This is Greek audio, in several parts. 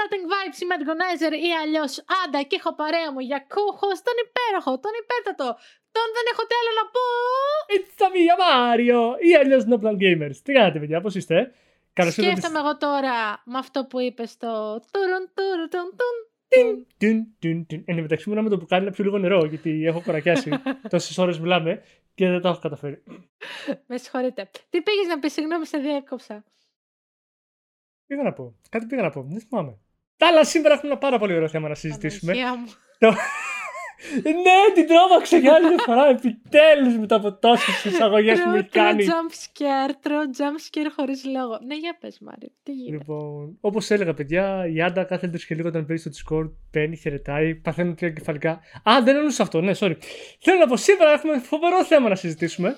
Starting Vibes με Gonaizer ή αλλιώς Άντα και έχω παρέα μου για co-host τον υπέροχο, τον υπέρτατο, τον δεν έχω τι άλλο να πω. It's a me, Mario! Ή αλλιώς Noplan Gamers. Τι κάνετε, παιδιά, πώς είστε; Καλώς Σκέφτομαι εγώ τώρα με αυτό που είπες στο τουρουν τουρουν τουρουν Εν τω μεταξύ μου να με το μπουκάλι να πιω λίγο νερό, γιατί έχω κορακιάσει. Τόσες ώρες μιλάμε και δεν το έχω καταφέρει. Με συγχωρείτε. Τι πήγες να πεις, συγγνώμη, σε διέκοψα. Πήγα να πω. Κάτι πήγα να πω. Δεν θυμάμαι. Αλλά σήμερα έχουμε ένα πάρα πολύ ωραίο θέμα να συζητήσουμε. Το... ναι, την τρόμαξα για άλλη μια φορά. Επιτέλους μετά από τόσες εισαγωγές που μου έχει κάνει. Τρώω jump scare, τρώω jump scare χωρίς λόγο. Ναι, για πες, Μάρι. Τι γίνεται; Λοιπόν, όπως έλεγα, παιδιά, η Άντα κάθε τρεις και λίγο όταν παίρνει στο Discord παίρνει, χαιρετάει, παθαίνουν τρία κεφαλικά. Α, δεν εννοούσα αυτό, ναι, sorry. Θέλω να πω, σήμερα έχουμε φοβερό θέμα να συζητήσουμε.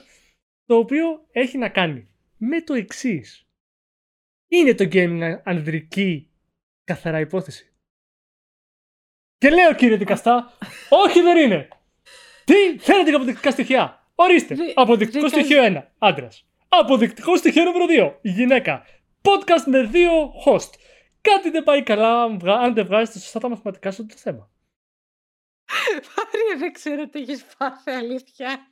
Το οποίο έχει να κάνει με το εξής. Είναι το gaming ανδρική καθαρά υπόθεση. Και λέω κύριε δικαστά, όχι δεν είναι. Τι θέλετε για αποδεικτικά στοιχεία; Ορίστε. Αποδεικτικό στοιχείο 1. Άντρας. Αποδεικτικό στοιχείο νούμερο 2. Γυναίκα. Podcast με δύο host. Κάτι δεν πάει καλά αν δεν βγάζετε σωστά τα μαθηματικά σου το θέμα. Μάρια, δεν ξέρω τι έχεις πάθει, αλήθεια.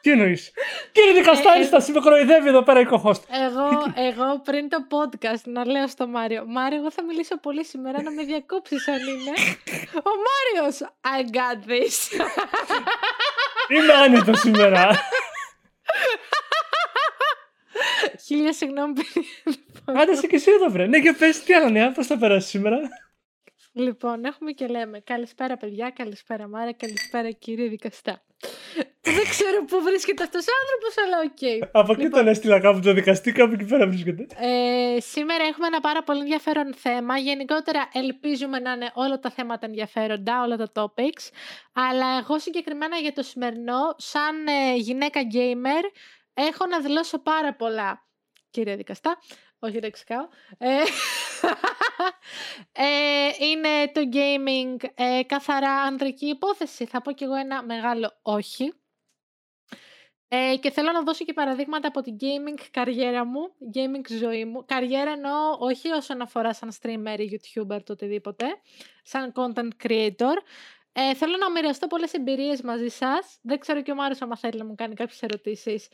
Τι εννοείς; Κύριε Δικαστάρη, θα με κοροϊδεύει εδώ πέρα η κοχώστ. Εγώ, εγώ πριν το podcast να λέω στο Μάριο. Μάριο, εγώ θα μιλήσω πολύ σήμερα να με διακόψεις αν είναι. Ο Μάριος. I got this. Είμαι άνετος σήμερα. Χίλια συγγνώμη, Άντε σε και εσύ εδώ, βρε. Ναι, και πες τι άλλο νέα, πώς θα περάσεις σήμερα; Λοιπόν, έχουμε και λέμε καλησπέρα παιδιά, καλησπέρα Μάρα, καλησπέρα κύριε δικαστά. Δεν ξέρω πού βρίσκεται αυτός ο άνθρωπος, αλλά OK. Okay. Από εκεί λοιπόν, τον έστειλα κάπου το δικαστή, κάπου εκεί πέρα βρίσκεται. Ε, σήμερα έχουμε ένα πάρα πολύ ενδιαφέρον θέμα. Γενικότερα ελπίζουμε να είναι όλα τα θέματα ενδιαφέροντα, όλα τα topics. Αλλά εγώ συγκεκριμένα για το σημερινό, σαν ε, γυναίκα gamer, έχω να δηλώσω πάρα πολλά. Κύριε δικαστά, όχι δεν ξεκάω. Ε, ε, είναι το gaming ε, καθαρά ανδρική υπόθεση. Θα πω κι εγώ ένα μεγάλο όχι. Ε, και θέλω να δώσω και παραδείγματα από την gaming καριέρα μου, gaming ζωή μου. Καριέρα εννοώ όχι όσον αφορά σαν streamer ή youtuber το οτιδήποτε, σαν content creator. Ε, θέλω να μοιραστώ πολλές εμπειρίες μαζί σας. Δεν ξέρω και ο Μάριος άμα θέλει να μου κάνει κάποιες ερωτήσεις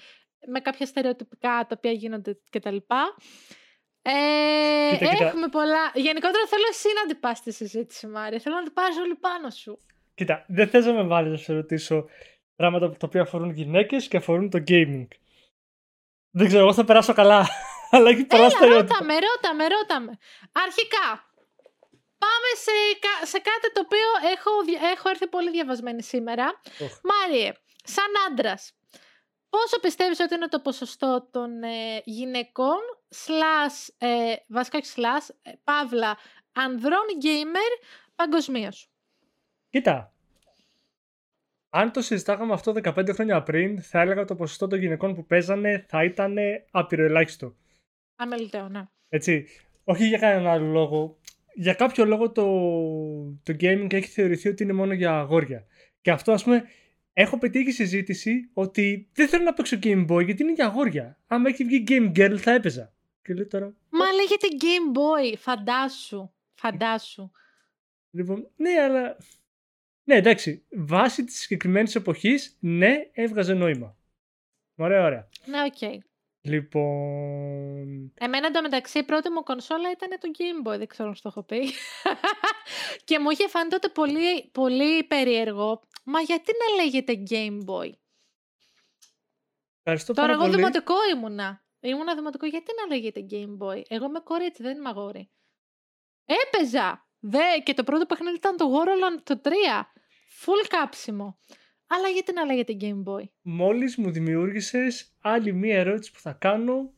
με κάποια στερεοτυπικά τα οποία γίνονται κτλ. Ε, κοίτα, έχουμε πολλά. Γενικότερα θέλω εσύ να την πα στη συζήτηση, Μάρια. Θέλω να την πάρει όλοι πάνω σου. Κοίτα, δεν θε να με βάλεις να σε ρωτήσω πράγματα τα οποία αφορούν γυναίκες και αφορούν το gaming. Δεν ξέρω, εγώ θα περάσω καλά. Αλλά έχει πολλά στερεότυπα. Ρώτα με, ρώτα με, ρώτα με. Αρχικά, πάμε σε, σε κάτι το οποίο έχω, έχω έρθει πολύ διαβασμένη σήμερα. Oh. Μάριε, σαν άντρας, πόσο πιστεύεις ότι είναι το ποσοστό των ε, γυναικών slash, ε, βασικά όχι slash, ε, παύλα, ανδρών gamer παγκοσμίως; Κοίτα, αν το συζητάγαμε αυτό 15 χρόνια πριν, θα έλεγα το ποσοστό των γυναικών που παίζανε θα ήταν απειροελάχιστο. Αμεληταίο, ναι. Έτσι. Όχι για κανέναν άλλο λόγο. Για κάποιο λόγο το, το gaming έχει θεωρηθεί ότι είναι μόνο για αγόρια. Και αυτό, ας πούμε, έχω πετύχει συζήτηση ότι δεν θέλω να παίξω Game Boy γιατί είναι για αγόρια. Αν έχει βγει Game Girl θα έπαιζα. Και λέει τώρα. Μα λέγεται Game Boy, φαντάσου. Φαντάσου. Λοιπόν, ναι, αλλά. Ναι, εντάξει. Βάσει της συγκεκριμένης εποχής, ναι, έβγαζε νόημα. Ωραία, ωραία. Ναι, OK. Okay. Λοιπόν. Εμένα εντωμεταξύ η πρώτη μου κονσόλα ήταν το Game Boy, δεν ξέρω αν το έχω πει. και μου είχε φανεί τότε πολύ, πολύ περίεργο. Μα γιατί να λέγεται Game Boy; Ευχαριστώ Τώρα εγώ πολύ. δημοτικό ήμουνα. Ήμουνα δημοτικό, γιατί να λέγεται Game Boy; Εγώ είμαι κορίτσι, δεν είμαι αγόρι. Έπαιζα! Δε, και το πρώτο παιχνίδι ήταν το Warland το 3. Full κάψιμο. Αλλά γιατί να λέγεται Game Boy; Μόλις μου δημιούργησες άλλη μία ερώτηση που θα κάνω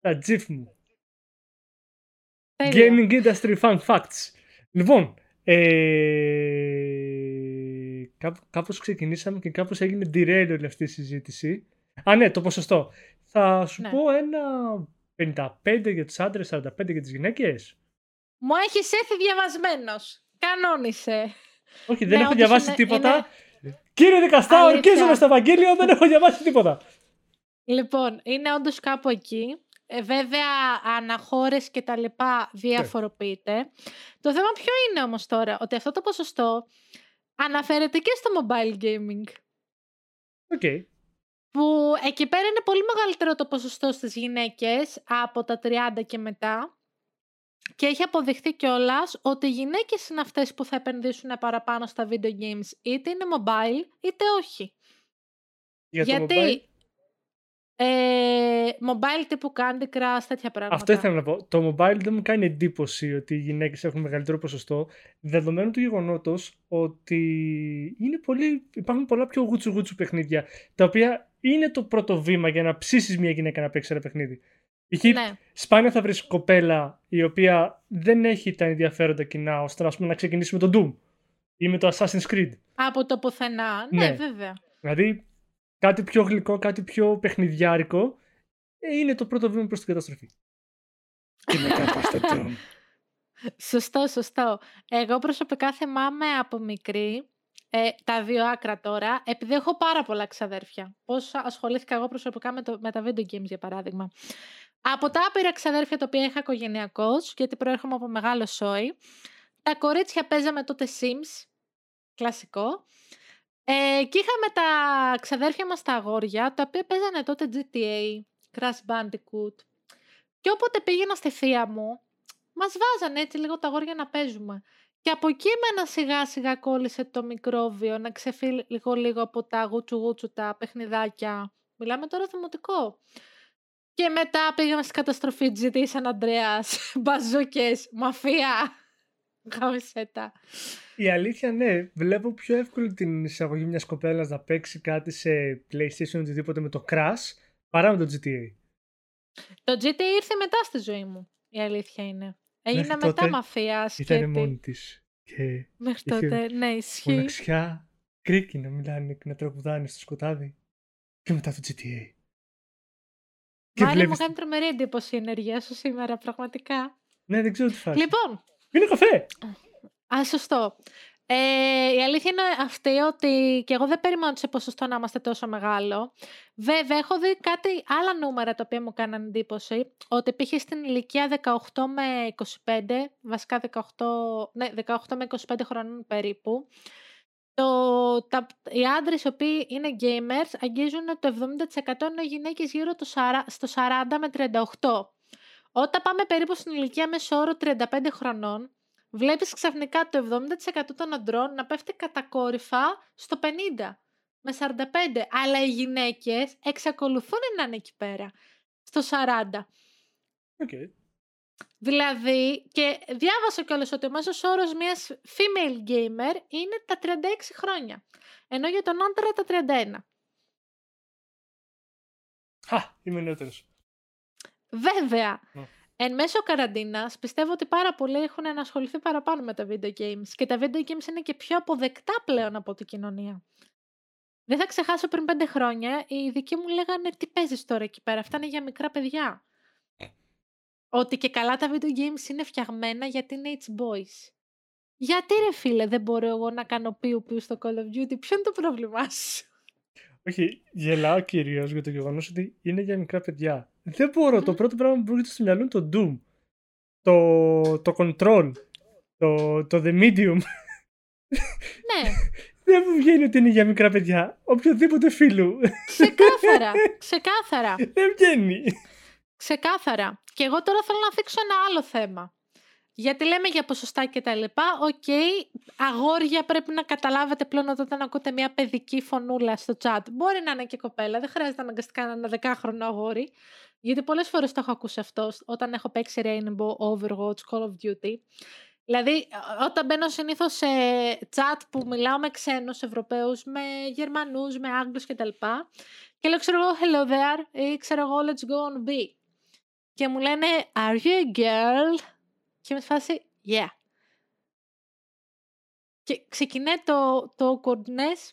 τα GIF μου. Τέλεια. Gaming Industry Fun Facts. Λοιπόν, ε, κάπως ξεκινήσαμε και κάπως έγινε derail όλη αυτή η συζήτηση. Α, ναι, το ποσοστό. Θα σου ναι. πω ένα 55 για τους άντρες, 45 για τις γυναίκες. Μου έχεις έρθει διαβασμένος. Κανόνισε. Όχι, δεν ναι, έχω διαβάσει τίποτα. Κύριε δικαστά, ορκίζομαι στο Ευαγγέλιο, δεν έχω διαβάσει τίποτα. Λοιπόν, είναι όντως κάπου εκεί. ε, βέβαια ανά χώρες και τα λοιπά διαφοροποιείται. Το θέμα ποιο είναι όμως τώρα, ότι αυτό το ποσοστό αναφέρεται και στο mobile gaming. OK. Που εκεί πέρα είναι πολύ μεγαλύτερο το ποσοστό στις γυναίκες από τα 30 και μετά. Και έχει αποδειχθεί κιόλας ότι οι γυναίκες είναι αυτές που θα επενδύσουν παραπάνω στα video games, είτε είναι mobile είτε όχι. Για το Γιατί mobile, ε, mobile τύπου Candy Crush, τέτοια πράγματα. αυτό ήθελα να πω. Το mobile δεν μου κάνει εντύπωση ότι οι γυναίκες έχουν μεγαλύτερο ποσοστό, δεδομένου του γεγονότος ότι είναι πολύ, υπάρχουν πολλά πιο γούτσου γούτσου παιχνίδια, τα οποία είναι το πρώτο βήμα για να ψήσεις μια γυναίκα να παίξει ένα παιχνίδι. Π.χ. Ναι. σπάνια θα βρεις κοπέλα η οποία δεν έχει τα ενδιαφέροντα κοινά ώστε ας πούμε, να ξεκινήσει με το Doom ή με το Assassin's Creed. Από το πουθενά. Ναι, Ναι. βέβαια. Δηλαδή κάτι πιο γλυκό, κάτι πιο παιχνιδιάρικο ε, είναι το πρώτο βήμα προς την καταστροφή. Και μετά πας στο Doom. Σωστό, σωστό. Εγώ προσωπικά θυμάμαι από μικρή, ε, τα δύο άκρα τώρα, επειδή έχω πάρα πολλά ξαδέρφια. Πώς ασχολήθηκα εγώ προσωπικά με, το, με τα video games, για παράδειγμα. Από τα άπειρα ξαδέρφια τα οποία είχα οικογενειακώς, γιατί προέρχομαι από μεγάλο σόι, τα κορίτσια παίζαμε τότε Sims, κλασικό. Ε, και είχαμε τα ξαδέρφια μας τα αγόρια, τα οποία παίζανε τότε GTA, Crash Bandicoot. Και όποτε πήγαινα στη θεία μου, μας βάζανε έτσι λίγο τα αγόρια να παίζουμε. Και από εκεί εμένα σιγά σιγά κόλλησε το μικρόβιο να ξεφύγει λίγο λίγο από τα γούτσου γούτσου τα παιχνιδάκια. Μιλάμε τώρα δημοτικό. Και μετά πήγαμε στην καταστροφή GT San Andreas, μπαζούκες, μαφία. Γάμισέτα. Η αλήθεια ναι, βλέπω πιο εύκολη την εισαγωγή μιας κοπέλας να παίξει κάτι σε PlayStation οτιδήποτε με το Crash παρά με το GTA. Το GT ήρθε μετά στη ζωή μου, η αλήθεια είναι. Έγινα Μέχρι μετά τότε μαφία Ήταν και... μόνη της και Μέχρι είχε τότε, ναι, ισχύει. μοναξιά, κρίκι να μιλάνε και να τραγουδάνε στο σκοτάδι και μετά το GTA. Και Μάλλον μου βλέπεις... κάνει τρομερή εντύπωση η ενέργεια σου σήμερα, πραγματικά. Ναι, δεν ξέρω τι φάση. Λοιπόν, Είναι καφέ! Α, σωστό. Ε, η αλήθεια είναι αυτή ότι και εγώ δεν περιμένω σε ποσοστό να είμαστε τόσο μεγάλο. Βέβαια, έχω δει κάτι άλλα νούμερα τα οποία μου κάναν εντύπωση. Ότι πήγε στην ηλικία 18 με 25, βασικά 18, ναι, 18 με 25 χρονών περίπου. Το, τα, οι άντρες οι οποίοι είναι gamers αγγίζουν το 70% ενώ οι γυναίκες γύρω το, σαρα- στο 40 με 38. Όταν πάμε περίπου στην ηλικία μέσο όρο 35 χρονών, βλέπεις ξαφνικά το 70% των αντρών να πέφτει κατακόρυφα στο 50 με 45. Αλλά οι γυναίκες εξακολουθούν να είναι εκεί πέρα, στο 40. Οκ. Δηλαδή, και διάβασα κιόλας ότι ο μέσος όρος μιας female gamer είναι τα 36 χρόνια. Ενώ για τον άντρα τα 31. Χα, είμαι νεότερος. Βέβαια, Ναι. εν μέσω καραντίνας πιστεύω ότι πάρα πολλοί έχουν ασχοληθεί παραπάνω με τα video games και τα video games είναι και πιο αποδεκτά πλέον από την κοινωνία. Δεν θα ξεχάσω πριν πέντε χρόνια, οι δικοί μου λέγανε τι παίζεις τώρα εκεί πέρα, αυτά είναι για μικρά παιδιά. Ότι και καλά τα video games είναι φτιαγμένα για teenage boys. Γιατί ρε φίλε δεν μπορώ εγώ να κάνω πιου πιου στο Call of Duty, ποιο είναι το πρόβλημά σου; Όχι, γελάω κυρίως για το γεγονός ότι είναι για μικρά παιδιά. Δεν μπορώ. Το Μμμ. πρώτο πράγμα που μου έρχεται στο μυαλό είναι το Doom. Το, το Control. Το, το The Medium. ναι, Δεν μου βγαίνει ότι είναι για μικρά παιδιά. Οποιοδήποτε φίλου. ξεκάθαρα, ξεκάθαρα. Δεν βγαίνει. Ξεκάθαρα. Και εγώ τώρα θέλω να θίξω ένα άλλο θέμα. Γιατί λέμε για ποσοστά και τα λοιπά. Οκ, αγόρια πρέπει να καταλάβετε πλέον ότι όταν ακούτε μια παιδική φωνούλα στο chat. Μπορεί να είναι και κοπέλα, δεν χρειάζεται αναγκαστικά να είναι ένα δεκάχρονο αγόρι. Γιατί πολλές φορές το έχω ακούσει αυτό όταν έχω παίξει Rainbow, Overwatch, Call of Duty. Δηλαδή, ε, όταν μπαίνω συνήθως σε chat που μιλάω με ξένους Ευρωπαίους, με Γερμανούς, με Άγγλους κτλ. Και λέω, ξέρω εγώ, hello there, ή ξέρω εγώ, let's go on B. Και μου λένε, are you a girl? Και με στη φάση, yeah. Και ξεκινάει το, το awkwardness.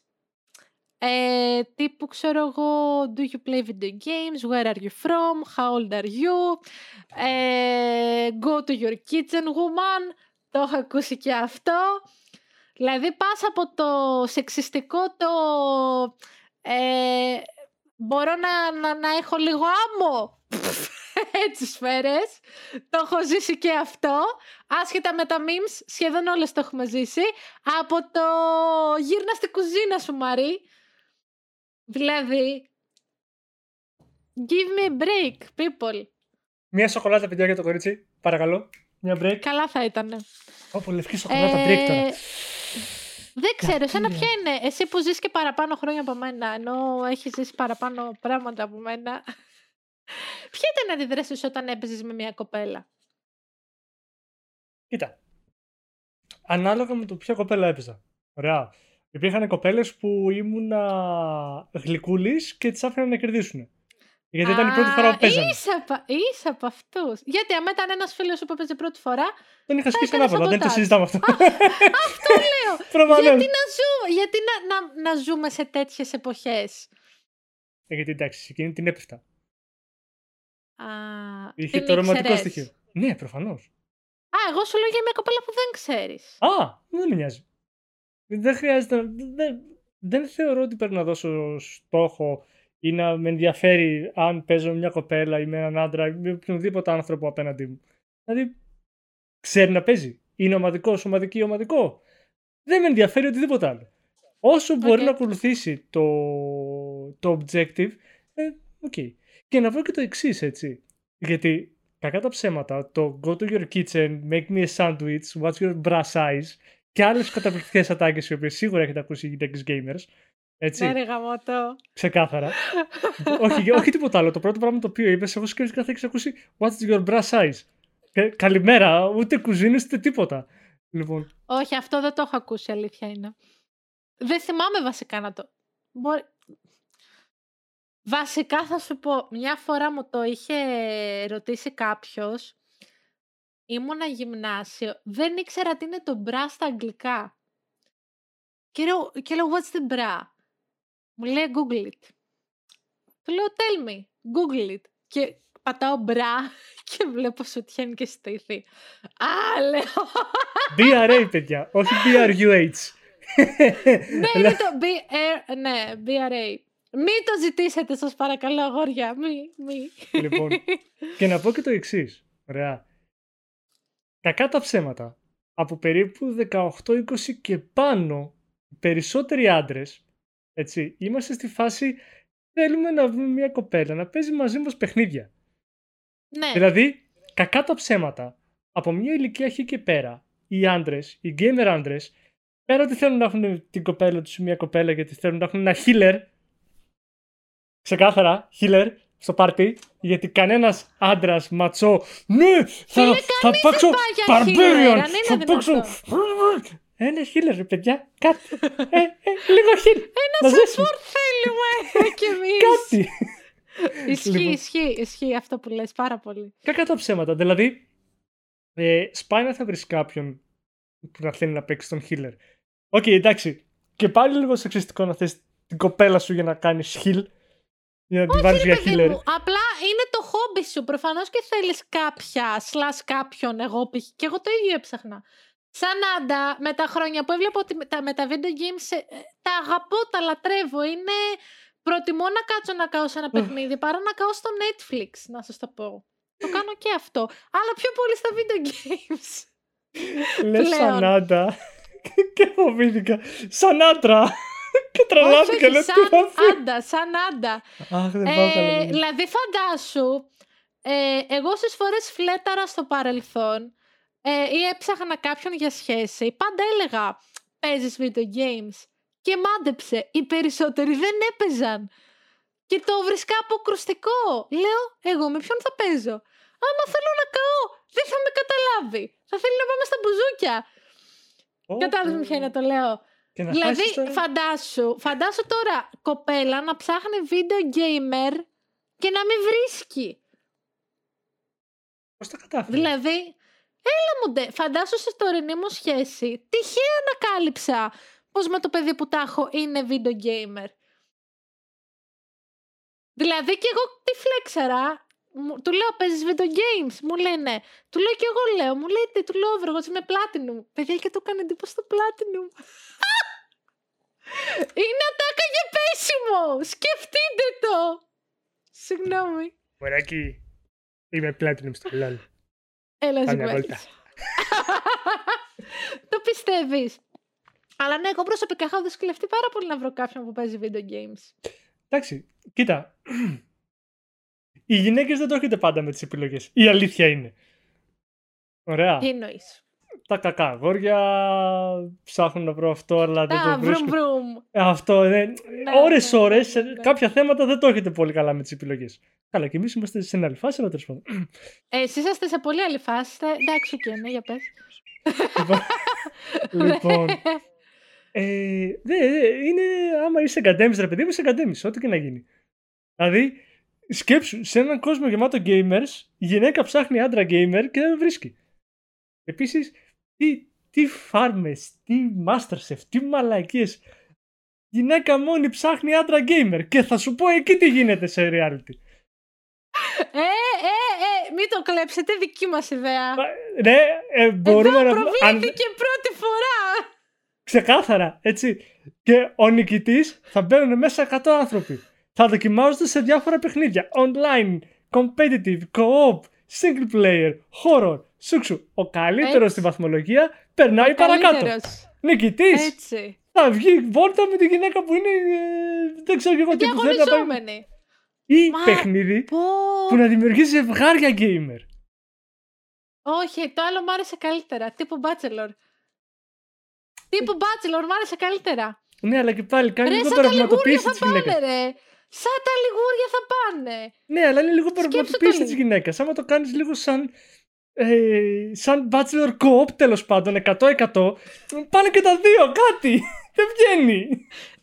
Ε, τύπου ξέρω εγώ, do you play video games, where are you from, how old are you, ε, go to your kitchen woman, το έχω ακούσει και αυτό. Δηλαδή πας από το σεξιστικό το ε, μπορώ να, να, να έχω λίγο άμμο; έτσι σφαίρες. Το έχω ζήσει και αυτό. Άσχετα με τα memes, σχεδόν όλες το έχουμε ζήσει. Από το γύρνα στη κουζίνα σου, Μαρή. Δηλαδή, give me a break, people. Μία σοκολάτα, παιδιά, για το κορίτσι. Παρακαλώ. Μια break. Καλά θα ήταν. Όπου λευκή σοκολάτα break τώρα. Ε, δεν ξέρω, εσένα ποια είναι; Εσύ που ζεις και παραπάνω χρόνια από μένα, ενώ έχεις ζήσει παραπάνω πράγματα από μένα. Ποια ήταν η αντίδραση σου όταν έπαιζες με μια κοπέλα; Κοίτα. Ανάλογα με το ποια κοπέλα έπαιζα. Ωραία. Υπήρχαν κοπέλες που ήμουνα γλυκούλης και τις άφηναν να κερδίσουν. Γιατί ήταν η πρώτη φορά που παίζανε. Είσαι από, είσαι από αυτούς. Γιατί αν ήταν ένας φίλος που έπαιζε πρώτη φορά. Τον είχα σκίσει έκανες ανάποδα, δεν το σαμποτάζ. συζητάμε αυτό. Αυτό λέω. Προφανώς. γιατί να, ζούμε, γιατί να, να, να ζούμε σε τέτοιες εποχές. Ε, Γιατί εντάξει, σε εκείνη την έπεφτα. Α, Είχε την το ρομαντικό ήξερες. στοιχείο. Ναι, προφανώς. Α, εγώ σου λέω για μια κοπέλα που δεν ξέρεις. Α, δεν με νοιάζει. Δεν χρειάζεται να. Δεν, δεν θεωρώ ότι πρέπει να δώσω στόχο ή να με ενδιαφέρει αν παίζω με μια κοπέλα ή με έναν άντρα ή με οποιονδήποτε άνθρωπο απέναντί μου. Δηλαδή, ξέρει να παίζει. Είναι ομαδικό, ομαδική, ομαδικό. Δεν με ενδιαφέρει οτιδήποτε άλλο. Όσο μπορεί Οκ. να ακολουθήσει το, το objective, ε, οκ. Και να πω και το εξής, έτσι. Γιατί κακά τα ψέματα, το go to your kitchen, make me a sandwich, what's your bra size και άλλες καταπληκτικές ατάκες οι οποίες σίγουρα έχετε ακούσει οι γυναίκες gamers. Έτσι, Ναι, ρε γαμώτο. ξεκάθαρα. όχι, όχι τίποτα άλλο. Το πρώτο πράγμα το οποίο είπες, εγώ σκέφτηκα θα έχεις ακούσει what's your bra size. Και, καλημέρα, ούτε κουζίνες ούτε τίποτα. Λοιπόν, Όχι, αυτό δεν το έχω ακούσει, αλήθεια είναι. Δεν θυμάμαι βασικά να το. Μπορεί... Βασικά θα σου πω, μια φορά μου το είχε ρωτήσει κάποιος, ήμουνα γυμνάσιο, δεν ήξερα τι είναι το μπρά στα αγγλικά. Και λέω, και λέω what's the bra? Μου λέει Google it. Του λέω tell me, Google it. Και πατάω μπρά και βλέπω σουτιέν και στήθη. Α, λέω. BRA, παιδιά, όχι BRUH. ναι, είναι το BR, ναι, BRA. Μην το ζητήσετε, σας παρακαλώ, αγόρια. Μη, μη. λοιπόν, και να πω και το εξής. Ωραία. Κακά τα ψέματα. Από περίπου 18-20 και πάνω, οι περισσότεροι άντρες, έτσι, είμαστε στη φάση θέλουμε να βρούμε μια κοπέλα να παίζει μαζί μας παιχνίδια. ναι, Δηλαδή, κακά τα ψέματα. Από μια ηλικία χ και πέρα, οι άντρες, οι gamer άντρες, πέρα ότι θέλουν να έχουν την κοπέλα τους μια κοπέλα γιατί θέλουν να έχουν ένα healer. Ξεκάθαρα, healer στο πάρτι. Γιατί κανένας άντρας ματσό. Ναι, θα, Φίλε, θα κανείς παίξω δεν πάει για healer, Barbarian. αν είναι Θα παίξω. δυνατόν. Ένα healer, ρε παιδιά. Κάτι. ε, ε, λίγο heal. να ζήσουμε. support θέλουμε κι εμείς. Κάτι. ισχύει, Λοιπόν. ισχύει, ισχύει αυτό που λες πάρα πολύ. Κακά τα ψέματα. Δηλαδή, ε, σπάει να θα βρεις κάποιον που να θέλει να παίξει τον healer. OK, εντάξει. Και πάλι λίγο σεξιστικό να θες την κοπέλα σου για να κάνεις heal. Για να τη βάλεις για Παιδί healer. μου, απλά είναι το χόμπι σου. Προφανώς και θέλεις κάποια, slash κάποιον. Εγώ π.χ. Και εγώ το ίδιο έψαχνα. Σαν άντα, με τα χρόνια που έβλεπα ότι με τα, με τα video games ε, ε, τα αγαπώ, τα λατρεύω. Είναι. Προτιμώ να κάτσω να κάω σε ένα παιχνίδι παρά να κάω στο Netflix, να σας το πω. Το κάνω και αυτό. Αλλά πιο πολύ στα video games. Λες σαν πλέον. άντα. και φοβήθηκα. Σαν άντρα. και όχι, τρελάθηκα. όχι, Λέω τι σαν θα πει. άντα, σαν άντα. Αχ, δεν πάω καλά. Ε, δεν είναι. δηλαδή φαντάσου, ε, εγώ στις φορές φλέταρα στο παρελθόν ε, ή έψαχνα κάποιον για σχέση, πάντα έλεγα παίζεις video games και μάντεψε. Οι περισσότεροι δεν έπαιζαν. Και το βρίσκα αποκρουστικό. Λέω, εγώ με ποιον θα παίζω; Άμα θέλω να καώ, δεν θα με καταλάβει. Θα θέλει να πάμε στα μπουζούκια. Ω, Κατάλαβες ω. ποια είναι το λέω. Και να Δηλαδή, χάσεις τώρα. φαντάσου, φαντάσου τώρα κοπέλα να ψάχνει video gamer και να μην βρίσκει. Πώς τα κατάφερες; Δηλαδή, έλα μου ντε, φαντάσου στη τωρινή μου σχέση, τυχαία ανακάλυψα πως με το παιδί που τα έχω είναι video gamer. Δηλαδή και εγώ τι φλέξερα, μου- του λέω παίζεις video games, μου λέει ναι. Του λέω και εγώ λέω, μου λέει τι, του λέω βρω, εγώ είμαι platinum. Παιδιά και το έκανε εντύπωση στο platinum. Είναι ατάκα για πέσιμο! Σκεφτείτε το! Συγγνώμη. Μωράκι. Είμαι Platinum στο LOL. Έλα, Κάμια ζυγουέλης. βόλτα. Το πιστεύεις. Αλλά ναι, εγώ προσωπικά έχω δυσκολευτεί πάρα πολύ να βρω κάποιον που παίζει video games. Εντάξει, κοίτα. Οι γυναίκες δεν το έχετε πάντα με τις επιλογές. Η αλήθεια είναι. Ωραία. Τι εννοείς; Τα κακά αγόρια ψάχνουν να βρω αυτό, αλλά δεν Τα το βρουμ βρίσκουν. βρουμ. Αυτό, ναι. Ναι, ώρες, ναι, ώρες, ναι, σε ναι. κάποια θέματα δεν το έχετε πολύ καλά με τις επιλογές. Καλά, και εμείς είμαστε σε άλλη φάση, αλλά τέλος πάντων. Ε, Εσείς είσαστε σε πολύ άλλη φάση. είστε- Εντάξει, οκ, ναι, για πες. λοιπόν, ε, δε, δε, είναι, άμα είσαι γκαντέμης, ρε παιδί μου, είσαι γκαντέμης, ό,τι και να γίνει. Δηλαδή, σκέψου, σε έναν κόσμο γεμάτο gamers, η γυναίκα ψάχνει άντρα gamer και δεν βρίσκει. Επίσης, τι, τι φάρμες, τι masterchef, τι μαλακίες. Γυναίκα μόνη ψάχνει άντρα gamer και θα σου πω εκεί τι γίνεται σε reality. Ε, ε, ε, μην το κλέψετε, δική μας ιδέα. Ναι, ε, μπορούμε Εδώ να... αν- προβλήθηκε πρώτη φορά. Ξεκάθαρα, έτσι. Και ο νικητής θα μπαίνουν μέσα 100 άνθρωποι. Θα δοκιμάζονται σε διάφορα παιχνίδια. Online, competitive, co-op, single player, horror, σούξου. Ο καλύτερος Έτσι. στη βαθμολογία περνάει παρακάτω. Καλύτερος. Νικητής Έτσι. θα βγει βόλτα με τη γυναίκα που είναι. ε, δεν ξέρω και εγώ τι που θέλει να πάει. Διαγωνιζόμενοι. Ή Μα- παιχνίδι Πω. που να δημιουργήσει ζευγάρια gamer. Όχι, το άλλο μου άρεσε καλύτερα. Τύπου Bachelor. Τύπου Bachelor, μου άρεσε καλύτερα. Ναι, αλλά και πάλι κάνει Ρε, λίγο σαν τα λιγούρια πραγματοποίηση θα της γυναίκας. πάνε, ρε. Σαν τα λιγούρια θα πάνε. Ναι, αλλά είναι λίγο Σκέψου το πραγματοποίηση της λίγο. γυναίκας. Άμα το κάνεις λίγο σαν. Ε, σαν bachelor co-op τέλος πάντων, 100% πάνε και τα δύο, κάτι! Δεν βγαίνει!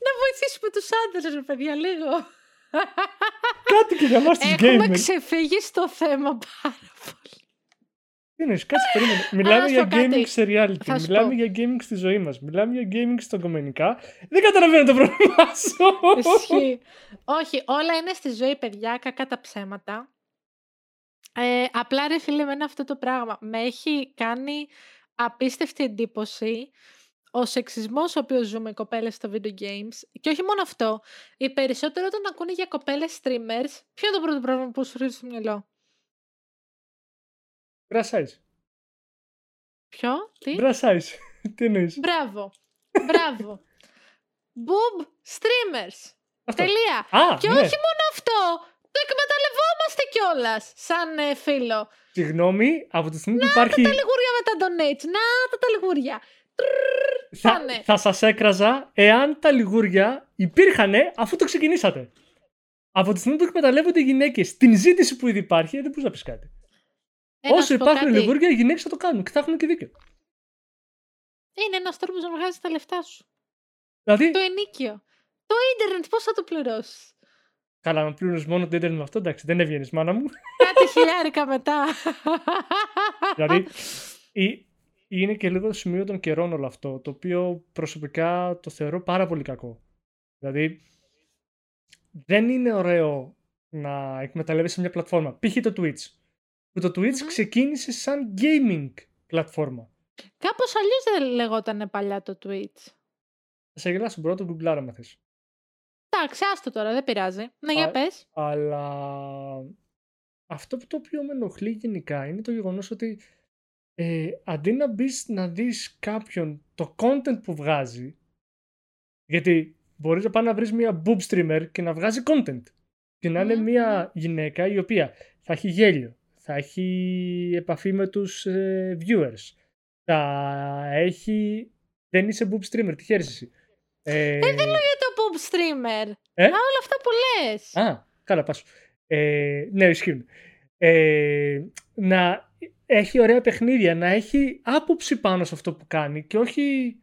Να βοηθήσουμε τους άντρες, ρε παιδιά, λίγο. κάτι και για εμά του Έχουμε gamers. ξεφύγει στο θέμα πάρα πολύ. Τι εννοείς, κάτσε περίμενε. Μιλάμε να σου για πω κάτι. gaming σε reality. Θα σου Μιλάμε πω. για gaming στη ζωή μας. Μιλάμε για gaming στα κομμενικά. Δεν καταλαβαίνω το πρόβλημά σου. Ισχύει. Όχι, όλα είναι στη ζωή, παιδιά, κακά τα ψέματα. Ε, απλά ρε φίλε, εμένα αυτό το πράγμα με έχει κάνει απίστευτη εντύπωση ο σεξισμός ο οποίος ζούμε οι κοπέλες στο video games και όχι μόνο αυτό, οι περισσότεροι όταν ακούνε για κοπέλες streamers, ποιο είναι το πρώτο πρόβλημα που σου έρχεται στο μυαλό; Brass size. Ποιο, τι, Brass size. Τι εννοείς; μπράβο, μπράβο. Boob streamers. Αυτό. Τελεία. Α, Και ναι. όχι μόνο αυτό, το εκμεταλλευόμαστε κιόλας σαν ε, φίλο. Συγγνώμη, από τη στιγμή που υπάρχει. Τα λιγούρια με τα donates. Να τα τα λιγούρια. Θα, πάνε. θα σας έκραζα εάν τα λιγούρια υπήρχανε αφού το ξεκινήσατε. Από τη στιγμή που εκμεταλλεύονται οι γυναίκες την ζήτηση που ήδη υπάρχει, δεν μπορείς να πεις κάτι. Ε, να Όσο σου πω υπάρχουν κάτι. λιγούρια, οι γυναίκες θα το κάνουν και θα έχουν και δίκιο. Είναι ένας τρόπος να βγάζεις τα λεφτά σου. Δηλαδή, Το ενίκιο. Το ίντερνετ, πώς θα το πληρώσεις; καλά, να πλήρωνες μόνο το ίντερνετ με αυτό, εντάξει, δεν έβγαινες μάνα μου. Κάτι χιλιάρικα μετά. δηλαδή, η- είναι και λίγο το σημείο των καιρών όλο αυτό, το οποίο προσωπικά το θεωρώ πάρα πολύ κακό. Δηλαδή, δεν είναι ωραίο να εκμεταλλεύεσαι μια πλατφόρμα. Π.χ. το Twitch. Που το Twitch Μμμ. ξεκίνησε σαν gaming πλατφόρμα. Κάπως αλλιώς δεν λεγόταν παλιά το Twitch. Θα σε γελάσω, μπορώ να το γκουγκλάρω άμα θες. Εντάξει, άστο τώρα, δεν πειράζει. Ναι, για Α, πες. Αλλά αυτό που το οποίο με ενοχλεί γενικά είναι το γεγονός ότι ε, αντί να μπεις να δεις κάποιον το content που βγάζει γιατί μπορείς να πάει να βρεις μια boob streamer και να βγάζει content και να είναι Μμμ, μια γυναίκα η οποία θα έχει γέλιο, θα έχει επαφή με τους ε, viewers, θα έχει... Δεν είσαι boob streamer, τι χαίρεσαι εσύ. Ε, Για το pop streamer. Ε; Α, όλα αυτά που λες. Α, καλά, πάσου. Ε, ναι, ισχύουν. Ε, να έχει ωραία παιχνίδια, να έχει άποψη πάνω σε αυτό που κάνει και όχι...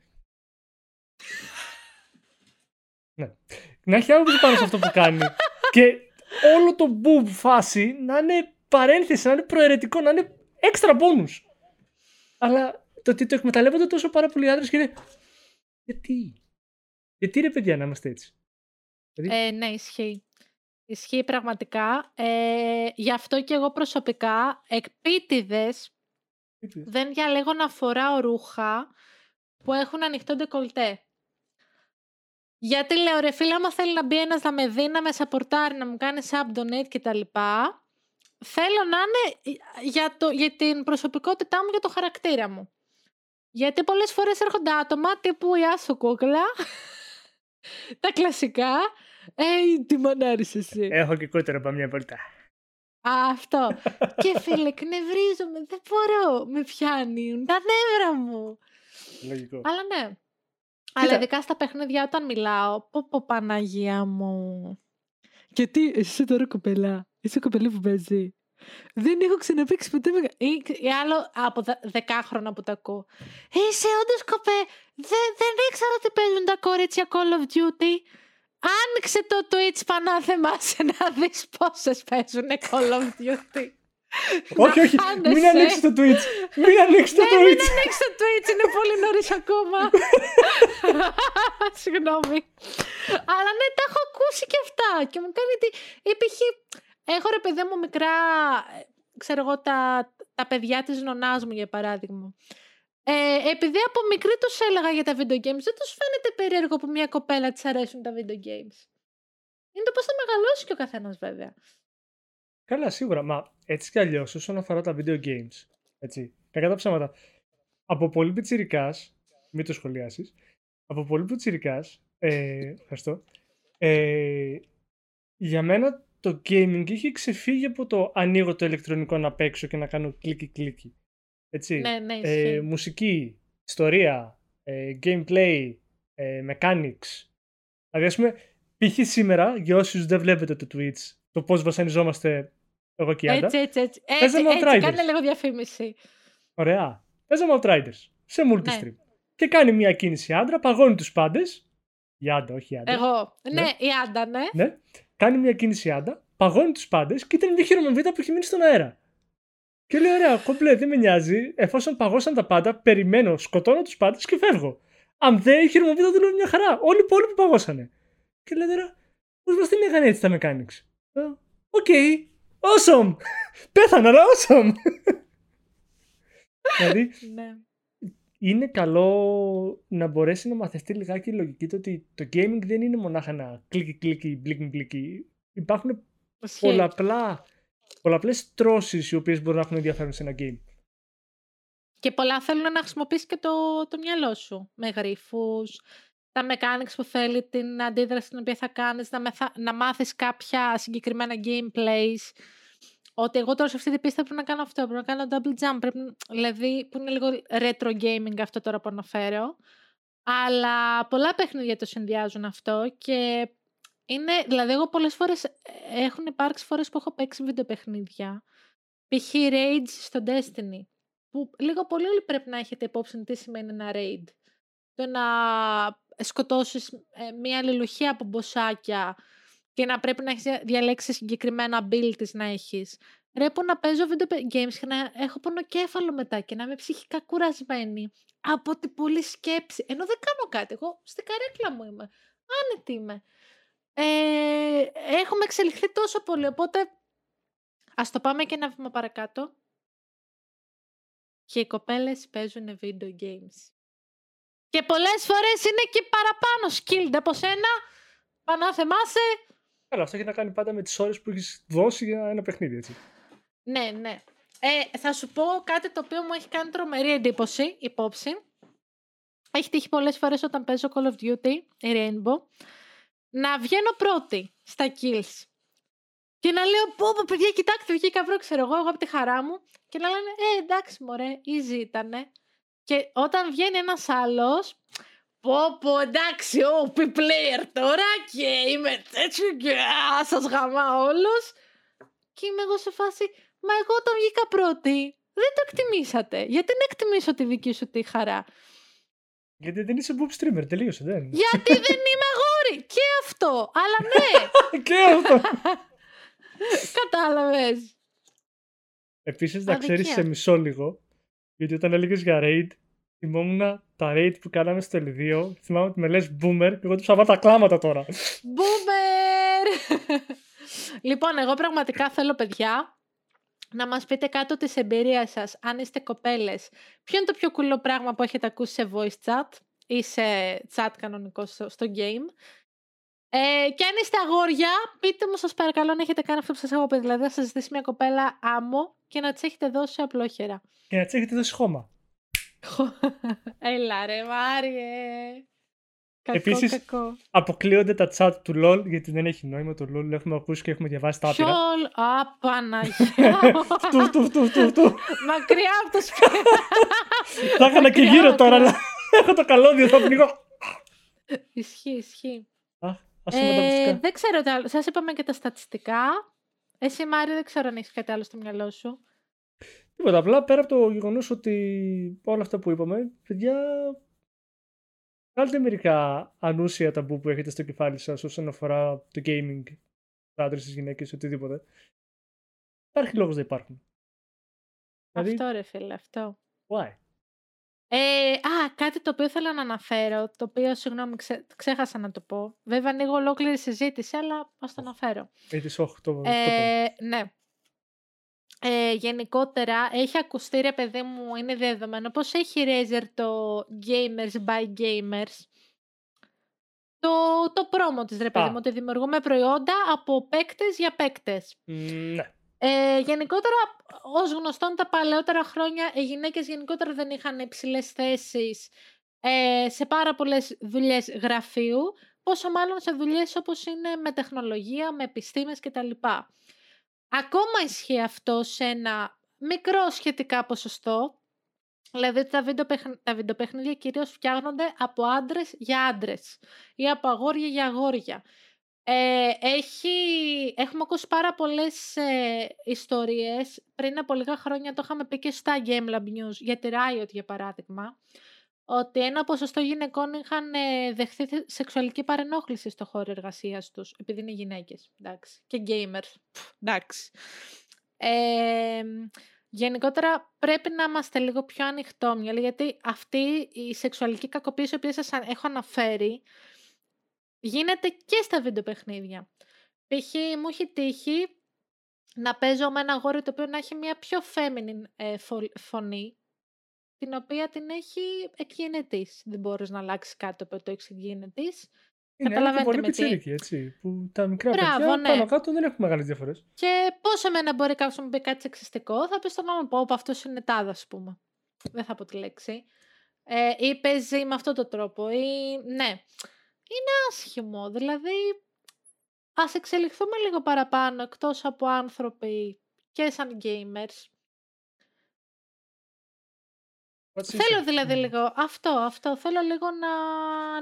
Ναι. Να έχει άποψη πάνω σε αυτό που κάνει και όλο το boob φάση να είναι παρένθεση, να είναι προαιρετικό, να είναι έξτρα bonus. Αλλά το ότι το εκμεταλλεύονται τόσο πάρα πολλοί άντρες και είναι... Γιατί; Γιατί ρε παιδιά να είμαστε έτσι; Ε, ναι, ισχύει. Ισχύει πραγματικά. Ε, γι' αυτό και εγώ προσωπικά, εκπίτηδες, δεν διαλέγω να φοράω ρούχα που έχουν ανοιχτό ντεκολτέ. Γιατί λέω ρε φίλε, άμα θέλει να μπει ένας να με δει, να με σαπορτάρει, να μου κάνει sub donate κτλ. Θέλω να είναι για, το, για την προσωπικότητά μου, για το χαρακτήρα μου. Γιατί πολλές φορές έρχονται άτομα τύπου η Άσο Κούκλα, τα κλασικά. Ε, τι μανάρεις εσύ. Έχω και κότερο από μια πόρτα. Αυτό. και φίλε, κνευρίζομαι, δεν μπορώ. Με πιάνει τα νεύρα μου. Λογικό. Αλλά ναι. Αλλά ειδικά στα παιχνίδια όταν μιλάω, πω πω Παναγία μου. Γιατί εσύ τώρα κοπελά, είσαι κοπελή που παίζει. Δεν έχω ξαναπέξει ποτέ με... Ή, ή άλλο από δεκάχρονα που τα ακούω. Είσαι όντως κοπέ. Δεν, δεν ήξερα ότι παίζουν τα κορίτσια Call of Duty. Άνοιξε το Twitch πανάθεμά σε να δεις πόσες παίζουν Call of Duty. όχι, όχι. Μην ανοίξεις το Twitch. Μην ανοίξεις το ναι, Twitch. Μην ανοίξεις το Twitch. Είναι πολύ νωρίς ακόμα. Συγγνώμη. Αλλά ναι, τα έχω ακούσει και αυτά. Και μου κάνει τι. Υπήρχε Έχω ρε παιδί μου μικρά, ε, ξέρω εγώ, τα, τα παιδιά της νονάς μου για παράδειγμα. Ε, επειδή από μικρή τους έλεγα για τα video games, δεν τους φαίνεται περίεργο που μια κοπέλα της αρέσουν τα video games. Είναι το πώς θα μεγαλώσει και ο καθένας βέβαια. Καλά, σίγουρα. Μα έτσι κι αλλιώς, όσον αφορά τα video games, έτσι, κακά τα ψέματα, από πολύ πιτσιρικάς, μην το σχολιάσεις, από πολύ πιτσιρικάς, ε, ευχαριστώ, ε, για μένα το gaming είχε ξεφύγει από το ανοίγω το ηλεκτρονικό να παίξω και να κάνω κλικι κλικι. Έτσι. Ναι, ναι, ε, μουσική, ιστορία, ε, gameplay, ε, mechanics. Δηλαδή, ας πούμε, π.χ. σήμερα, για όσους δεν βλέπετε το Twitch, το πώς βασανιζόμαστε εγώ και η Άντα. Έτσι, έτσι, έτσι. Έτσι, έτσι, κάνε λίγο διαφήμιση. Ωραία. Παίζαμε Outriders σε multistream. Ναι. Και κάνει μια κίνηση άντρα, παγώνει τους πάντες. Η Άντα, όχι η Άντα. Εγώ. Ναι, ναι η Άντα, ναι. ναι κάνει μια κίνηση άντα, παγώνει τους πάντες και ήταν μια χειρομοβίδα που έχει μείνει στον αέρα. Και λέει: Ωραία, κομπλέ, δεν με νοιάζει. Εφόσον παγώσαν τα πάντα, περιμένω, σκοτώνω τους πάντες και φεύγω. Αν δεν, η χειροβομβίδα δουλεύει μια χαρά. Όλοι οι υπόλοιποι παγώσανε. Και λέει τώρα, πώς μας την έκανε έτσι τα mechanics. Ε, ok, okay, awesome! Πέθανα, αλλά awesome! δηλαδή, ναι είναι καλό να μπορέσει να μαθευτεί λιγάκι η λογική του ότι το gaming δεν είναι μονάχα ένα κλικι κλικι, μπλικι μπλικι. Υπάρχουν πολλαπλά, πολλαπλές στρώσεις οι οποίες μπορούν να έχουν ενδιαφέρον σε ένα game. Και πολλά θέλουν να χρησιμοποιήσει και το, το μυαλό σου. Με γρίφους, τα mechanics που θέλει, την αντίδραση την οποία θα κάνεις, να, μεθα... να μάθεις κάποια συγκεκριμένα gameplays ότι εγώ τώρα σε αυτή την πίστα πρέπει να κάνω αυτό, πρέπει να κάνω double jump, πρέπει, δηλαδή που είναι λίγο retro gaming αυτό τώρα που αναφέρω. Αλλά πολλά παιχνίδια το συνδυάζουν αυτό και είναι, δηλαδή εγώ πολλές φορές ε, έχουν υπάρξει φορές που έχω παίξει βιντεοπαιχνίδια. Π.χ. Rage στο Destiny. Που λίγο πολύ όλοι πρέπει να έχετε υπόψη τι σημαίνει ένα raid. Το να σκοτώσεις ε, μια αλληλουχία από μποσάκια και να πρέπει να έχεις διαλέξει συγκεκριμένα abilities να έχεις. Πρέπει να παίζω video games και να έχω πονοκέφαλο μετά και να είμαι ψυχικά κουρασμένη από την πολλή σκέψη. Ενώ δεν κάνω κάτι. Εγώ στην καρέκλα μου είμαι. Άνετη είμαι. Ε, έχουμε εξελιχθεί τόσο πολύ, οπότε ας το πάμε και ένα βήμα παρακάτω. Και οι κοπέλες παίζουν video games. Και πολλές φορές είναι και παραπάνω skilled από σένα. Πανά θεμάσαι, Καλά, αυτό έχει να κάνει πάντα με τις ώρες που έχεις δώσει για ένα παιχνίδι, έτσι. Ναι, ναι. Ε, θα σου πω κάτι το οποίο μου έχει κάνει τρομερή εντύπωση, υπόψη. Έχει τύχει πολλές φορές όταν παίζω Call of Duty, η Rainbow, να βγαίνω πρώτη στα kills. Και να λέω, πω, πω παιδιά, κοιτάξτε, βγήκα βρω, ξέρω εγώ, εγώ από τη χαρά μου. Και να λένε, ε, εντάξει, μωρέ, easy ήτανε. Και όταν βγαίνει ένας άλλος, Πω πω εντάξει, ο player τώρα και είμαι τέτοιο και α, σας γαμά όλους. Και είμαι εγώ σε φάση, μα εγώ όταν βγήκα πρώτη, δεν το εκτιμήσατε. Γιατί να εκτιμήσω τη δική σου τη χαρά; Γιατί δεν είσαι boob streamer, τελείωσε, δεν. Γιατί δεν είμαι αγόρι. Και αυτό. Αλλά ναι. και αυτό. Κατάλαβες. Επίσης, να ξέρεις σε μισό λίγο, γιατί όταν έλεγες για raid, θυμόμουν τα raid που κάναμε στο L2. Θυμάμαι ότι με λες boomer και εγώ τους θα τα κλάματα τώρα. Boomer! λοιπόν, εγώ πραγματικά θέλω παιδιά να μας πείτε κάτω της εμπειρία σας, αν είστε κοπέλες, ποιο είναι το πιο κουλό πράγμα που έχετε ακούσει σε voice chat ή σε chat κανονικό στο, game; Ε, και αν είστε αγόρια, πείτε μου σας παρακαλώ αν έχετε κάνει αυτό που σας έχω πει. Δηλαδή να σας ζητήσει μια κοπέλα άμμο και να της έχετε δώσει απλόχερα. Και να της έχετε δώσει χώμα. Έλα ρε Μάριε. Κακό, Επίσης, κακό. Αποκλείονται τα chat του LOL γιατί δεν έχει νόημα το LOL. Έχουμε ακούσει και έχουμε διαβάσει τα άπειρα. Σιόλ, α, Παναγιά. Φτου, φτου, φτου, φτου, φτου. Μακριά από το σπίτι. Θα έκανα και γύρω τώρα, αλλά έχω το καλώδιο, θα πνιγώ. Ισχύει, ισχύει. Αχ, ας πούμε τα Ε, μυστικά. δεν ξέρω τι άλλο. Σας είπαμε και τα στατιστικά. Εσύ, Μάρια, δεν ξέρω αν έχεις κάτι άλλο στο μυαλό σου. Τίποτα, απλά πέρα από το γεγονός ότι όλα αυτά που είπαμε, παιδιά, βγάλτε μερικά ανούσια ταμπού που έχετε στο κεφάλι σας όσον αφορά το gaming, τα άντρες, τις γυναίκες, οτιδήποτε. Υπάρχει λόγος να υπάρχουν. Δηλαδή, Αυτό ρε φίλε, αυτό. why? Ε, α, κάτι το οποίο ήθελα να αναφέρω, το οποίο, συγγνώμη, ξέ- ξέχασα να το πω. Βέβαια, ανοίγω ολόκληρη συζήτηση, αλλά ας το αναφέρω. Έτσι, όχι, το, το πω. Ε, ναι. Ε, γενικότερα, έχει ακουστεί, ρε παιδί μου, είναι δεδομένο, πώς έχει η Razer το Gamers by Gamers. Το, το πρόμο της, ρε παιδί Α. μου, ότι δημιουργούμε προϊόντα από παίκτες για παίκτες. Μ, ναι. Ε, γενικότερα, ως γνωστόν τα παλαιότερα χρόνια, οι γυναίκες γενικότερα δεν είχαν υψηλές θέσεις ε, σε πάρα πολλές δουλειές γραφείου, πόσο μάλλον σε δουλειές όπως είναι με τεχνολογία, με επιστήμες κτλ. Ακόμα ισχύει αυτό σε ένα μικρό σχετικά ποσοστό, δηλαδή ότι τα βιντεοπαιχ- τα βιντεοπαιχνίδια κυρίως φτιάχνονται από άντρες για άντρες ή από αγόρια για αγόρια. Ε, έχει, έχουμε ακούσει πάρα πολλές ε, ιστορίες. Πριν από λίγα χρόνια το είχαμε πει και στα Game Lab News για τη Riot για παράδειγμα ότι ένα ποσοστό γυναικών είχαν ε, δεχθεί θε- σεξουαλική παρενόχληση στο χώρο εργασίας τους επειδή είναι γυναίκες εντάξει. και gamers Πφ, εντάξει. Ε, γενικότερα πρέπει να είμαστε λίγο πιο ανοιχτόμυαλοι γιατί αυτή η σεξουαλική κακοποίηση που σας α- έχω αναφέρει γίνεται και στα βιντεοπαιχνίδια. Π.χ. μου έχει τύχει να παίζω με ένα αγόρι το οποίο να έχει μια πιο feminine ε, φω- φωνή, την οποία την έχει εκγενετής. Δεν μπορείς να αλλάξεις κάτι το οποίο το έχεις εκγενετής. Είναι ένα και Καταλαβαίνετε πολύ με τι. πιτσίρικη, έτσι. Που τα μικρά Μπράβο, παιδιά ναι. πάνω κάτω δεν έχουν μεγάλες διαφορές. Και πώς εμένα μπορεί κάποιος να μου πει κάτι σεξιστικό, θα πεις στον άλλον πω, πω αυτός είναι τάδας, ας πούμε. Δεν θα πω τη λέξη. Ε, ή παίζει με αυτόν τον τρόπο. Ή, ναι. Είναι άσχημο. Δηλαδή, ας εξελιχθούμε λίγο παραπάνω, εκτός από άνθρωποι και σαν gamers. Θέλω issue? δηλαδή Μμ. λίγο αυτό, αυτό. Θέλω λίγο να,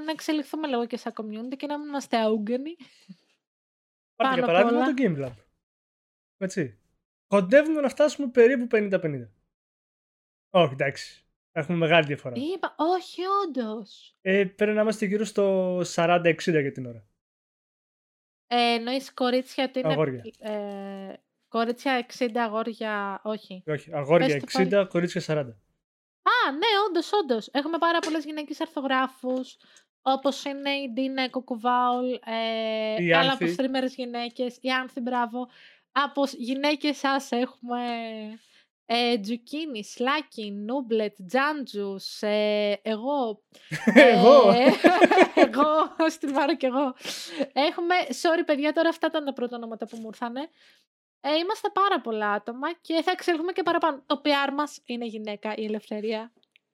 να εξελιχθούμε λίγο και σαν community και να μην είμαστε άουγκανοι. Πάρτε για πάνω απ' παράδειγμα όλα. το Game Lab. Έτσι. Κοντεύουμε να φτάσουμε περίπου 50-50. Όχι, εντάξει. Έχουμε μεγάλη διαφορά. Είπα, όχι όντως. Ε, πρέπει να είμαστε γύρω στο 40-60 για την ώρα. Ε, εννοείς κορίτσια ότι είναι... Αγόρια. Ε, κορίτσια 60, αγόρια όχι. Όχι, αγόρια Πες το 60, πάλι. κορίτσια 40. Α, ναι, όντως, όντως. Έχουμε πάρα πολλές γυναίκες αρθογράφους. Όπως είναι η Ντίνα Κοκουβάουλ, ε, Η άλλα από Άνθη. streamers γυναίκες. Η Άνθη, μπράβο. Από γυναίκες σα έχουμε ε, Τζουκίνι, Σλάκι, Νούμπλετ, Τζάντζους, ε, εγώ. Εγώ. Ε, εγώ, στην βάρω κι εγώ. Έχουμε, sorry παιδιά, τώρα αυτά ήταν τα πρώτα ονόματα που μου ήρθανε. Ε, είμαστε πάρα πολλά άτομα και θα εξελιχθούμε και παραπάνω. Το PR μας είναι γυναίκα, η ελευθερία.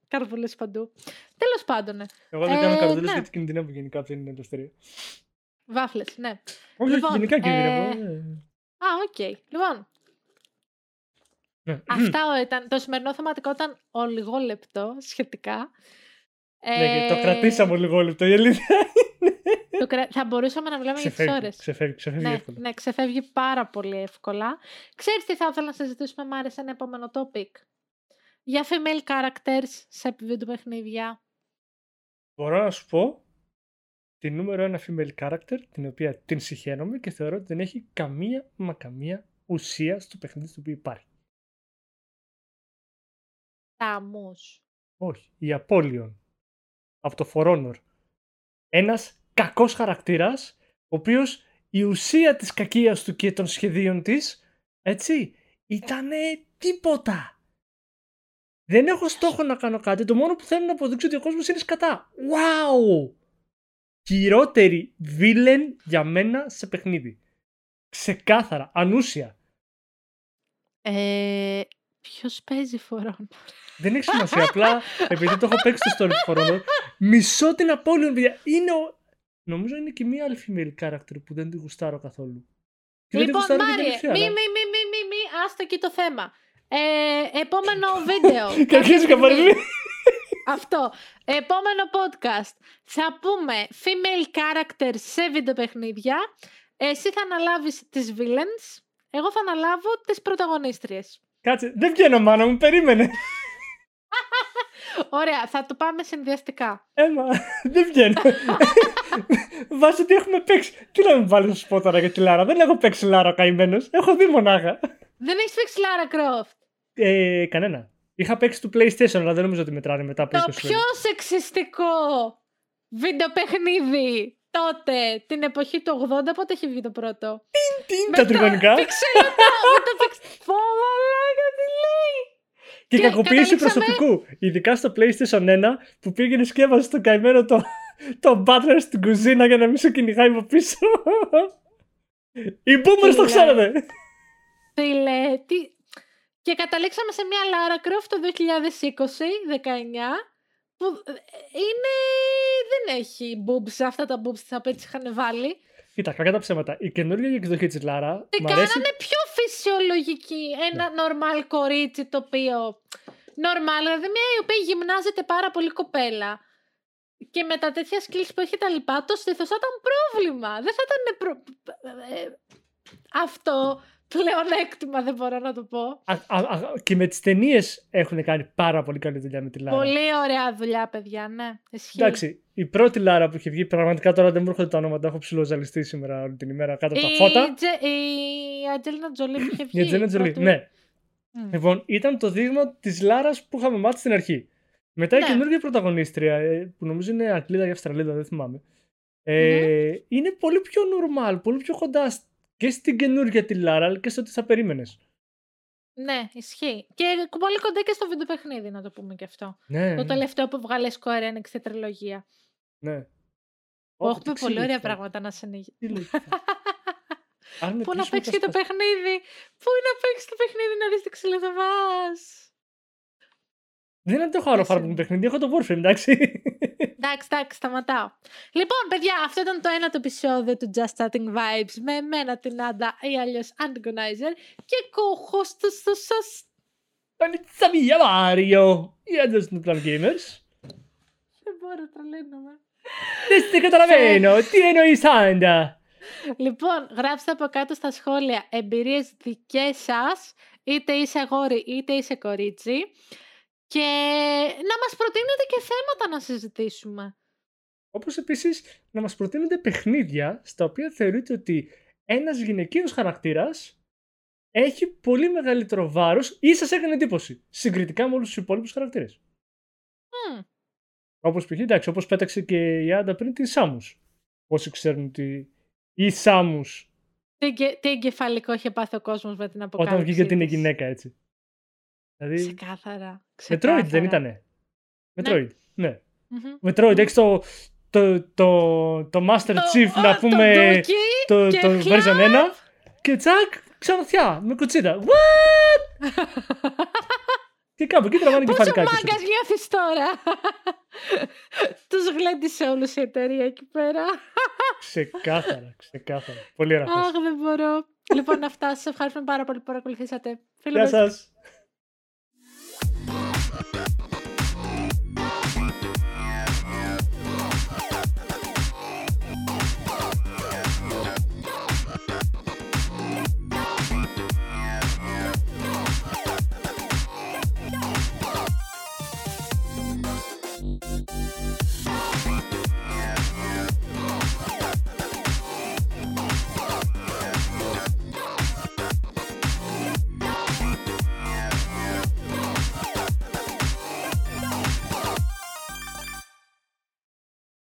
Καρβούλες παντού. Τέλος πάντων, ναι. Εγώ δεν κάνω Ε, καρδούλες ναι. γιατί κινδυνεύω γενικά από την ελευθερία. Βάφλες, ναι. Όχι, Λοιπόν, όχι, γενικά ε, κινδυνεύω. ε. Α, οκ. Λοιπόν, Ναι. αυτά ήταν. Το σημερινό θεματικό ήταν ολιγόλεπτο σχετικά. Ναι, και το Ε, κρατήσαμε λίγο λεπτό. Η αλήθεια. Το κρα- Θα μπορούσαμε να μιλάμε για τις Ξεφεύγει, ώρες. ξεφεύγει, ξεφεύγει Ναι, εύκολα. ναι, ξεφεύγει πάρα πολύ εύκολα. Ξέρεις τι θα ήθελα να συζητήσουμε, μ' άρεσε ένα επόμενο topic; Για female characters σε βίντεο παιχνίδια. Μπορώ να σου πω τη νούμερο ένα female character, την οποία την συχαίνομαι και θεωρώ ότι δεν έχει καμία μα καμία ουσία στο παιχνίδι στο οποίο υπάρχει. Ταμούς. Όχι. Η Apollyon. Από το For Honor. Ένας κακός χαρακτήρας, ο οποίος η ουσία της κακίας του και των σχεδίων της, έτσι, ήτανε τίποτα. Δεν έχω στόχο να κάνω κάτι. Το μόνο που θέλω να αποδείξω ότι ο κόσμος είναι σκατά. Wow! χειρότερη villain για μένα σε παιχνίδι. Ξεκάθαρα, ανούσια. Ε, Ποιος παίζει For Honor. Δεν έχει σημασία. Απλά επειδή το έχω παίξει στο story του For Honor, μισώ την Απόλυον, παιδιά. Είναι ο... Νομίζω είναι και μία άλλη female character που δεν την γουστάρω καθόλου. Και δεν την Λοιπόν, γουστάρω και την Μάριε, τελευταία, μη, αλλά- μη, μη, μη, μη, μη, άστο εκεί το θέμα. Ε, επόμενο βίντεο. Και αρχίζει κάποια και στιγμή. παρεμβεί. Αυτό. Επόμενο podcast. Θα πούμε female characters σε βιντεοπαιχνίδια. Εσύ θα αναλάβεις τις villains. Εγώ θα αναλάβω τις πρωταγωνίστριες. Κάτσε, δεν βγαίνω μάνα μου, περίμενε. Ωραία, θα το πάμε συνδυαστικά. Έμα, δεν βγαίνω. Βάζει ότι έχουμε παίξει. Τι να με βάλεις να σου πω τώρα για τη Λάρα; Δεν έχω παίξει Λάρα καημένος. Έχω δει μονάχα. Δεν έχεις παίξει Lara Croft; Ε, κανένα. Είχα παίξει του PlayStation, αλλά δεν νομίζω ότι μετράνε μετά από 20 Το πιο σεξιστικό βιντεοπαιχνίδι τότε, την εποχή του 80, πότε έχει βγει το πρώτο; Τι είναι Με τα το τριγωνικά; πιξελωτά, με το πιξ- Πω, μαλάκα, τι λέει. Και Και κακοποίηση καταλήξαμε- προσωπικού. Ειδικά στο PlayStation 1 που πήγαινε και έβαζε τον καημένο το, το butler στην κουζίνα για να μην σε κυνηγάει από πίσω. Οι boomers το λέει. ξέρετε. Φίλε, τι... Και καταλήξαμε σε μια Lara Croft το 2020, 19, που ε, είναι... δεν έχει boobs, αυτά τα boobs τα οποία της είχαν βάλει. Κοίτα, κακά τα ψέματα. Η καινούργια εκδοχή της Λάρα Τη μ' αρέσει. κάνανε πιο φυσιολογική. Ένα normal κορίτσι το οποίο. Normal, δηλαδή μια η οποία γυμνάζεται πάρα πολύ κοπέλα. Και με τα τέτοια skills που έχει τα λοιπά, το στήθος θα ήταν πρόβλημα. Δεν θα ήταν. Προ... ε, αυτό πλεονέκτημα, δεν μπορώ να το πω. Α, α, α, και με τις ταινίες έχουν κάνει πάρα πολύ καλή δουλειά με τη Λάρα. Πολύ ωραία δουλειά, παιδιά, ναι. Ισχύει. Εντάξει, η πρώτη Λάρα που είχε βγει, πραγματικά τώρα δεν μου έρχονται τα ονόματα. Έχω ψιλοζαλιστεί σήμερα όλη την ημέρα κάτω από τα Η, φώτα. Τζε... η Ατζέλινα Τζολί που είχε βγει. Η Ατζένα Τζολί. πρώτη. Ναι. Μμ. Λοιπόν, ήταν το δείγμα της Λάρας που είχαμε μάθει στην αρχή. Μετά η Ναι. καινούργια πρωταγωνίστρια, ε, που νομίζω είναι Αγγλίδα ή Αυστραλίδα, δεν θυμάμαι. Ε, Είναι πολύ πιο normal, πολύ πιο κοντά σ- και στην καινούργια τη Λάρα, αλλά και στο τι θα περίμενες. Ναι, ισχύει. Και πολύ κοντά και στο βιντεοπαιχνίδι, να το πούμε και αυτό. Ναι, Το ναι, τελευταίο που βγάλε Square Enix στη τριλογία. ναι. Που Ωχ, έχουμε τι πολύ ωραία ξύλο πράγματα να συνεχίσουμε. Τι λογικά. Αν με Πού να πείσουμε παίξει τα και το σπα- παιχνίδι; Πού να παίξει το παιχνίδι να δεις τι ξυλοδοβάς. Δεν αντέχω άλλο Εσύ. φάρμα παιχνίδι, έχω το Warframe, εντάξει. Εντάξει, εντάξει, σταματάω. Λοιπόν, παιδιά, αυτό ήταν το ένα το επεισόδιο του Just Chatting Vibes με εμένα την Άντα ή αλλιώς Antagonizer και co-host του σας. Πανίτσα μia Mario! Οι άντρες τους Plan Gamers. Δεν μπορώ, τρελαίνομαι. Δεν σε καταλαβαίνω, τι εννοείς Άντα; Λοιπόν, γράψτε από κάτω στα σχόλια εμπειρίες δικές σας, είτε είσαι αγόρι είτε είσαι κορίτσι και να μας προτείνετε και θέματα να συζητήσουμε. Όπως επίσης να μας προτείνονται παιχνίδια στα οποία θεωρείτε ότι ένας γυναικείος χαρακτήρας έχει πολύ μεγαλύτερο βάρος ή σας έκανε εντύπωση συγκριτικά με όλους τους υπόλοιπους χαρακτήρες. Μμ, Όπως π.χ. εντάξει, όπως πέταξε και η Άντα πριν τη Σάμους. Όσοι ξέρουν ότι η Σάμους Τι, εγκε- τι εγκεφαλικό είχε πάθει ο κόσμος με την αποκάλυψη όταν βγήκε ότι είναι της. γυναίκα έτσι. Δηλαδή, Ξεκάθαρα. Metroid δεν ξεκάθαρα. ήτανε. Metroid, ναι. Μμμ. Metroid, έχεις το, το, το, το Master Το- Chief α, να το πούμε ντούκι το, και το πια. version 1 και τσακ ξαναθιά με κουτσίδα. What? και κάπου εκεί τραβάνε Πόσο κεφαλικά. και μάγκας νιώθεις τώρα; Τους γλέντισε όλους η εταιρεία εκεί πέρα. Ξεκάθαρα, ξεκάθαρα. Πολύ ωραία. Αχ, δεν μπορώ. λοιπόν, αυτά. Σας ευχαριστούμε πάρα πολύ που παρακολουθήσατε. Φίλοι Γεια μας, σας.